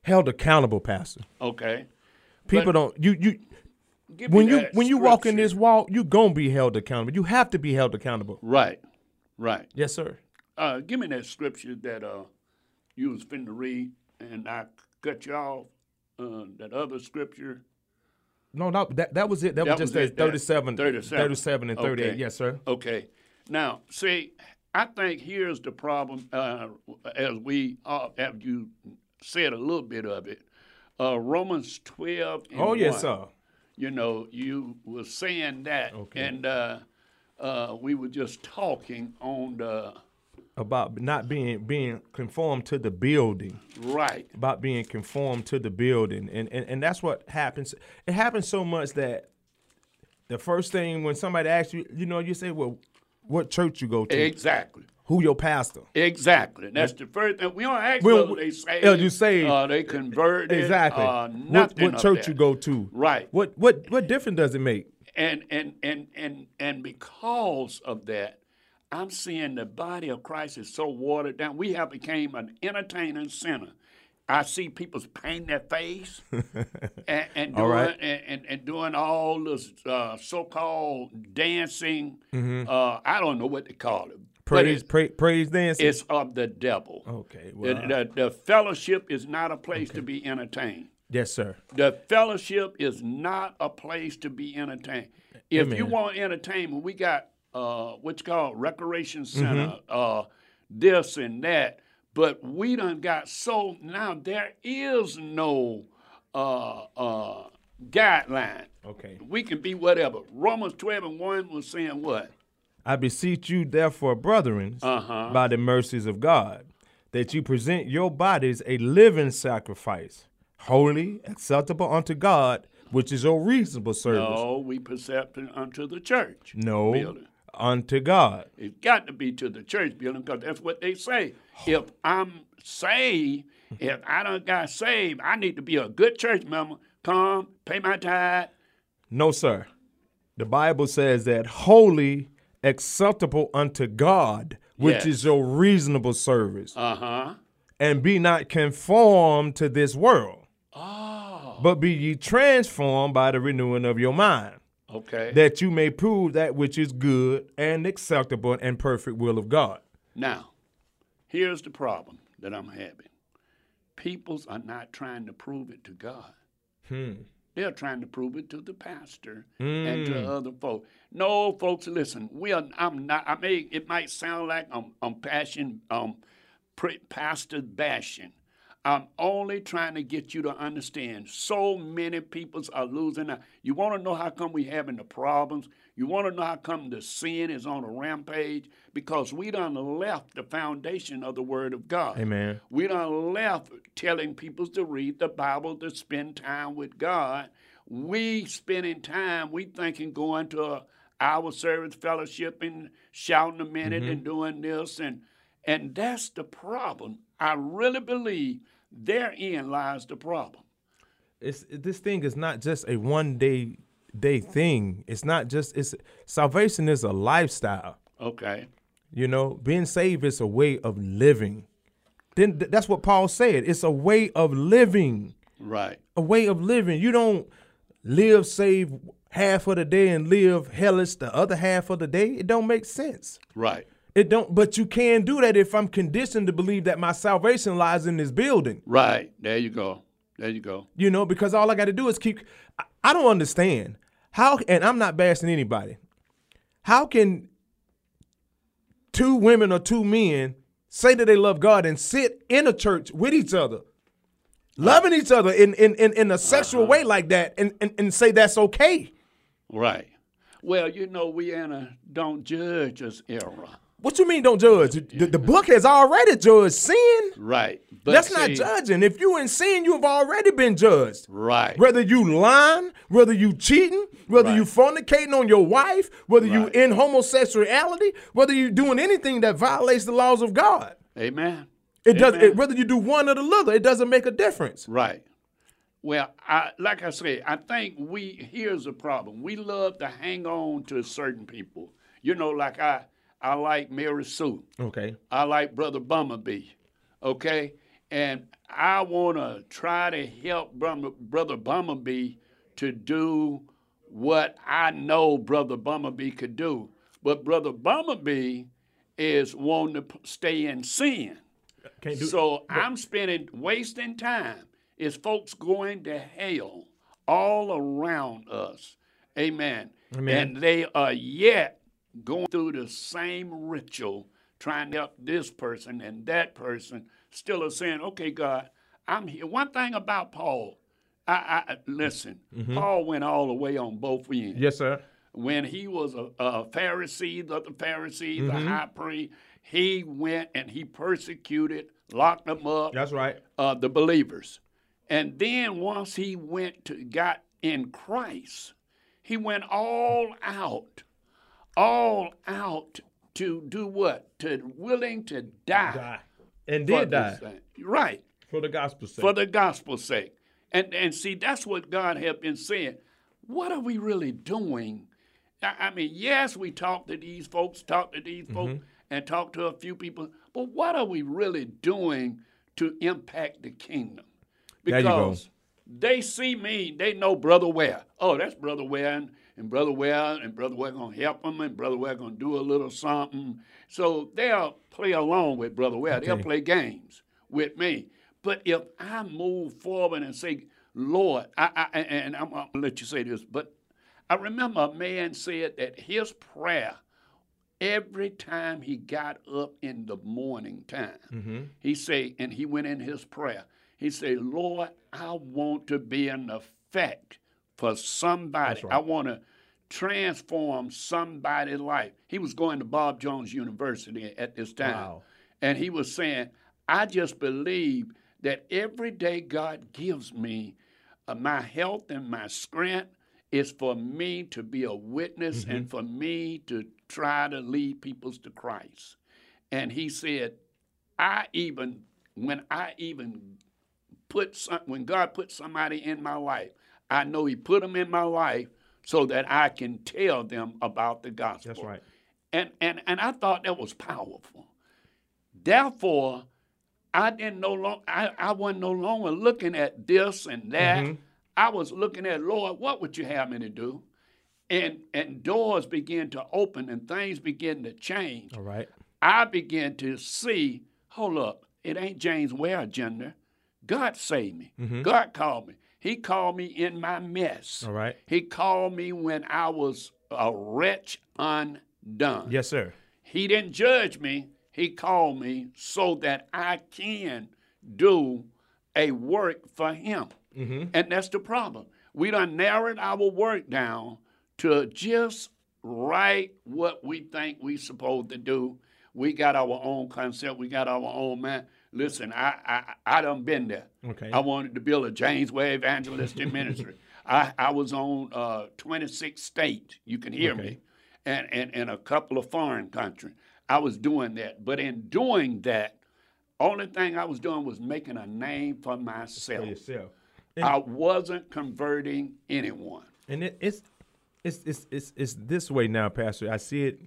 held accountable, Pastor. okay. People But- don't. You you when you when you walk in this walk, you're gonna be held accountable. You have to be held accountable. Right, right. Yes, sir. Uh, give me that scripture that uh, you was finna read, and I cut you off. Uh, that other scripture. No, no, that that was it. That, That was just was it, that- 37, 37. 37 and 38. Okay. Yes, sir. Okay. Now, see, I think here's the problem. Uh, as we, uh, as you said a little bit of it, uh, Romans twelve. And Oh, yes, 1. sir. You know, you were saying that, Okay. and uh, uh, we were just talking on the About not being being conformed to the building. right. about being conformed to the building and, and and that's what happens it happens so much that the first thing when somebody asks you you know you say well what church you go to Exactly. who your pastor Exactly. That's the first thing. We don't ask Well, whether they say. yeah, you say- uh, they converted. exactly Uh, what, what church you go to Right. what what what difference does it make And and and and and because of that, I'm seeing the body of Christ is so watered down. We have became an entertaining center. I see people painting their face and, and doing right. and, and, and doing all this uh, so-called dancing. Uh, I don't know what they call it. Mm-hmm. praise it- pra- praise dancing it's of the devil. okay well the, the fellowship is not a place to be entertained. Yes sir The fellowship is not a place to be entertained. If you want entertainment, we got uh, what's called recreation Mm-hmm. center, uh, this and that. But we done got so now there is no uh, uh, guideline. okay We can be whatever. Romans twelve and one was saying what? I beseech you, therefore, brethren, Uh-huh. by the mercies of God, that you present your bodies a living sacrifice, holy, acceptable unto God, which is a reasonable service. No, we present unto the church. No, building. unto God. It's got to be to the church building because that's what they say. If I'm saved, if I don't got saved, I need to be a good church member. Come, pay my tithe. No, sir. The Bible says that holy, acceptable unto God, which Yes. is your reasonable service, Uh huh. and be not conformed to this world, Oh, but be ye transformed by the renewing of your mind, okay. that you may prove that which is good and acceptable and perfect will of God. Now, here's the problem that I'm having. Peoples are not trying to prove it to God. They're trying to prove it to the pastor and to other folks. No, folks, listen. We are. I'm not. I may. It might sound like I'm. I'm passion. Um, pastor bashing. I'm only trying to get you to understand. So many peoples are losing. out. You want to know how come we having the problems? You want to know how come the sin is on a rampage? Because we done left the foundation of the Word of God. Amen. We done left telling people to read the Bible, to spend time with God. We spending time, we thinking going to a hour service fellowship and shouting a minute mm-hmm. and doing this and and that's the problem. I really believe therein lies the problem. It's this thing is not just a one day day thing. It's not just it's salvation is a lifestyle. Okay. You know, being saved is a way of living. Then th- that's what Paul said. It's a way of living. Right. A way of living. You don't live saved half of the day and live hellish the other half of the day. It don't make sense. Right. It don't but you can do that if I'm conditioned to believe that my salvation lies in this building. Right. There you go. There you go. You know, because all I got to do is keep. I, I don't understand how, and I'm not bashing anybody. How can two women or two men say that they love God and sit in a church with each other, loving each other in in in, in a sexual uh-huh. way like that, and, and and say that's okay? Right. Well, you know, we in a don't judge us era. What you mean? Don't judge. The, the book has already judged sin. Right. But That's not judging. If you in sin, you have already been judged. Right. Whether you lying, whether you cheating, whether you Right. fornicating on your wife, whether you in homosexuality, whether you doing anything that violates the laws of God. Amen. It does. It, whether you do one or the other, it doesn't make a difference. Right. Well, I, like I say, I think we here's the problem. We love to hang on to certain people. You know, like I, I like Mary Sue. Okay. I like Brother Bumblebee. Okay, and I want to try to help Brother, Bumblebee to do what I know Brother Bumblebee could do. But Brother Bumblebee is wanting to stay in sin. Can't do. So I'm spending wasting time. Is folks going to hell all around us? Amen. Amen. And they are yet going through the same ritual, trying to help this person and that person. Still are saying, "Okay, God, I'm here." One thing about Paul, I, I listen. Paul went all the way on both ends yes, sir. when he was a, a Pharisee, the, the Pharisee, Mm-hmm. the high priest, he went and he persecuted, locked them up, That's right. uh, the believers. And then once he went to got in Christ, he went all out, all out to do what? To willing to die. Die. And did die this. Right for the gospel's sake. for the gospel's sake. And and see, that's what God have been saying. What are we really doing? I, I mean, yes, we talk to these folks, talk to these folks, Mm-hmm. and talk to a few people, but what are we really doing to impact the kingdom? There you go. Because they see me, they know Brother Ware. Oh, that's Brother Ware, and, and Brother Ware, and Brother Ware gonna help them, and Brother Ware gonna do a little something. So they'll play along with Brother Ware. They'll play games with me. But if I move forward and say, Lord, I, I and I'm gonna let you say this, but I remember a man said that his prayer every time he got up in the morning time, mm-hmm. he say, and he went in his prayer. He said, Lord, I want to be an effect for somebody. I want to transform somebody's life. He was going to Bob Jones University at this time. Wow. And he was saying, I just believe that every day God gives me uh, my health and my strength is for me to be a witness and for me to try to lead people to Christ. And he said, I even, when I even put some, when God put somebody in my life, I know He put them in my life so that I can tell them about the gospel. That's right. And and and I thought that was powerful. Therefore, I didn't no long I, I wasn't no longer looking at this and that. Mm-hmm. I was looking at Lord, what would you have me to do? And and doors began to open and things began to change. All right. I began to see, hold up, it ain't James Ware agenda. God saved me. Mm-hmm. God called me. He called me in my mess. All right. He called me when I was a wretch undone. Yes, sir. He didn't judge me. He called me so that I can do a work for him. Mm-hmm. And that's the problem. We done narrowed our work down to just write what we think we supposed to do. We got our own concept. We got our own man. Listen, I I, I done been there. Okay. I wanted to build a James Ware evangelistic ministry. I, I was on uh, 26 states. You can hear Okay. me and, and, and a couple of foreign countries. I was doing that. But in doing that, only thing I was doing was making a name for myself. For yourself. I wasn't converting anyone. And it, it's, it's it's it's it's this way now, Pastor. I see it.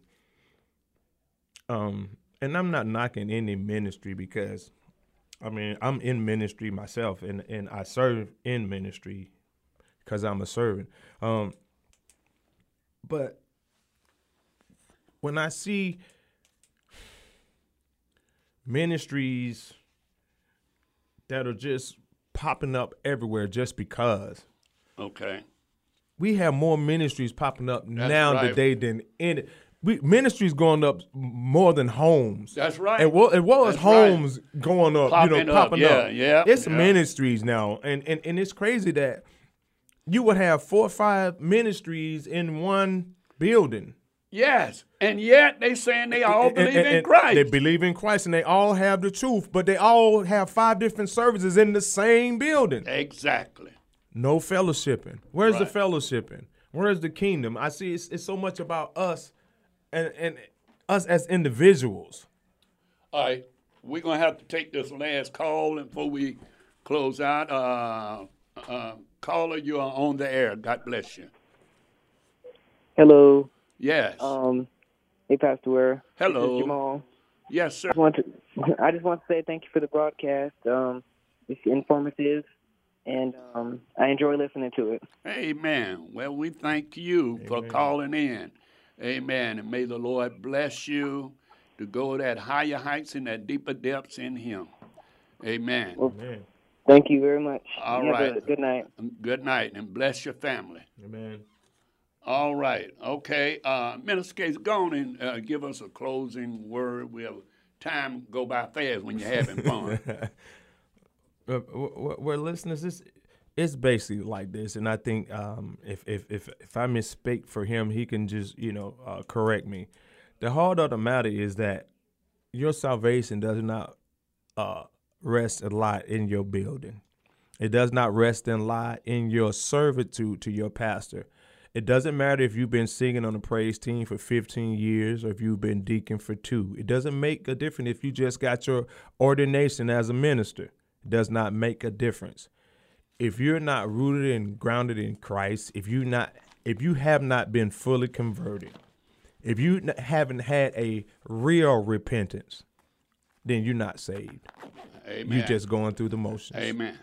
Um, and I'm not knocking any ministry because, I mean, I'm in ministry myself, and and I serve in ministry because I'm a servant. Um, but when I see ministries that are just popping up everywhere just because Okay. we have more ministries popping up now right. today than any. We, ministries going up more than homes. That's right. Was, it was That's right. homes going up, you know, up, popping yeah, up. yeah, It's yeah. ministries now, and, and and it's crazy that you would have four or five ministries in one building. Yes. And yet they saying they all And- believe and- in Christ. They believe in Christ, and they all have the truth, but they all have five different services in the same building. exactly. No fellowshipping. Where's the fellowshipping? Where's the kingdom? I see it's, it's so much about us and, and us as individuals. All right, we're gonna have to take this last call and before we close out. Uh, uh, caller, you are on the air. God bless you. Hello. Yes. Um, hey, Pastor Ware. This Hello. is Jamal. yes, sir. I, just want to, I just want to say thank you for the broadcast. Um, it's informative, and um, I enjoy listening to it. Amen. Well, we thank you for calling in. Amen. And may the Lord bless you to go to that higher heights and that deeper depths in Him. Amen. Amen. Thank you very much. All you right. good night. Good night and bless your family. Amen. All right. Okay. Uh, Minister Case, go on and uh, give us a closing word. We have time go by fast when you're having fun. Uh, w- w- well, listeners, it's it's basically like this, and I think um, if if if if I misspeak for him, he can just you know uh, correct me. The heart of the matter is that your salvation does not uh, rest a lot in your building. It does not rest and lie in your servitude to your pastor. It doesn't matter if you've been singing on the praise team for 15 years or if you've been deacon for two. It doesn't make a difference if you just got your ordination as a minister. It does not make a difference. If you're not rooted and grounded in Christ, if you not if you have not been fully converted, if you haven't had a real repentance, then you're not saved. Amen. You're just going through the motions. Amen.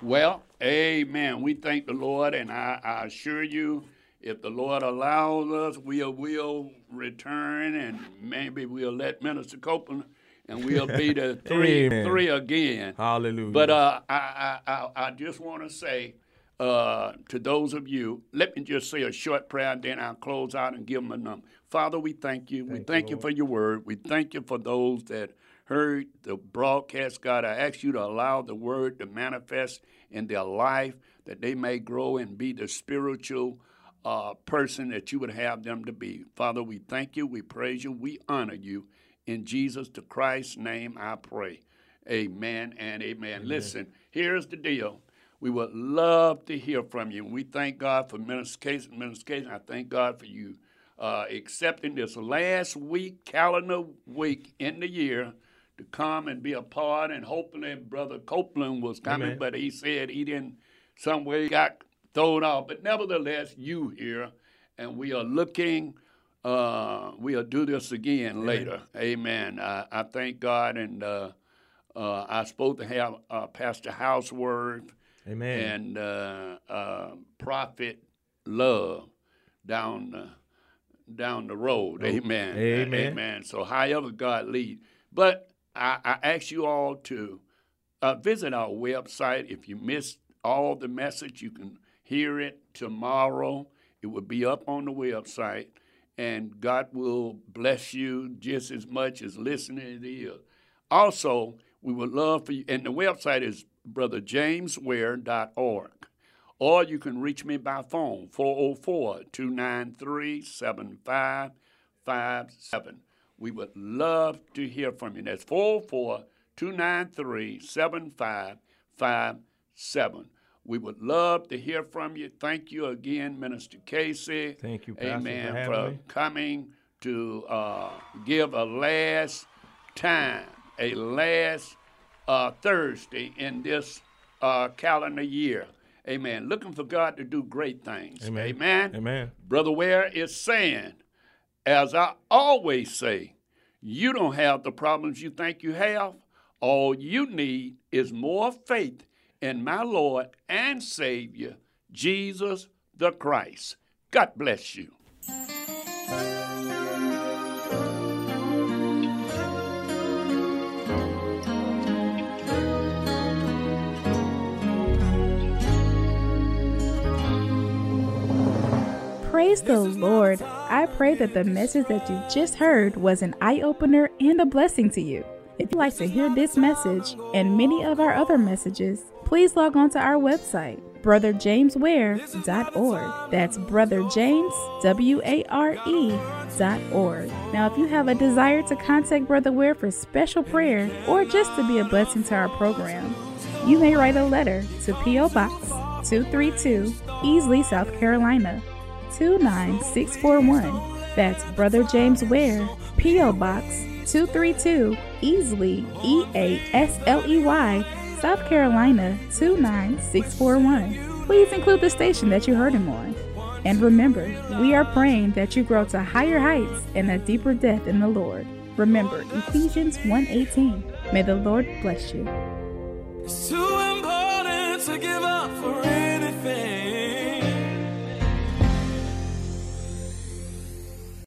Well, amen. We thank the Lord, and I, I assure you, if the Lord allows us, we will return, and maybe we'll let Minister Copeland, and we'll be the three, Amen. three again. Hallelujah. But uh, I, I, I, just want to say uh, to those of you, let me just say a short prayer, and then I'll close out and give them a number. Father, we thank you. we thank you for your word. We thank you for those that heard the broadcast, God. I ask you to allow the word to manifest in their life, that they may grow and be the spiritual uh, person that you would have them to be. Father, we thank you, we praise you, we honor you. In Jesus the Christ's name I pray. Amen and amen. Listen, here's the deal. We would love to hear from you. We thank God for Minister Casey. Minister Casey, I thank God for you uh, accepting this last week, calendar week in the year to come and be a part. And hopefully, Brother Copeland was coming, Amen. but he said he didn't, some way got thrown off. But nevertheless, you here, and we are looking. Uh, we'll do this again later. Amen. I, I thank God, and uh, uh, I supposed to have uh, Pastor Houseworth Amen. and uh, uh, Prophet Love down the, down the road. Amen. Oh, Amen. Amen. So however God lead. But I, I ask you all to uh, visit our website. If you missed all the message, you can hear it tomorrow. It will be up on the website, and God will bless you just as much as listening it is. Also, we would love for you, and the website is brotherjamesware.org. Or you can reach me by phone, 404 293 7557. We would love to hear from you. That's 404 293 7557. We would love to hear from you. Thank you again, Minister Casey. Thank you, Pastor, for Amen. having me. coming to uh, give a last time, a last uh, Thursday in this uh, calendar year. Amen. Looking for God to do great things. Amen. Amen. Amen. Brother Ware is saying, as I always say, you don't have the problems you think you have. All you need is more faith in my Lord and Savior, Jesus the Christ. God bless you. Praise the Lord. I pray that the message that you just heard was an eye opener and a blessing to you. If you'd like to hear this message and many of our other messages, please log on to our website, brotherjamesware.org. That's Brother James, W A R E dot org. Now, if you have a desire to contact Brother Ware for special prayer or just to be a blessing to our program, you may write a letter to P.O. Box 232, Easley, South Carolina 29641. That's Brother James Ware, P.O. Box 232, Easley, E A S L E Y, South Carolina 29641. Please include the station that you heard him on. And remember, we are praying that you grow to higher heights and a deeper depth in the Lord. Remember Ephesians 1:18. May the Lord bless you.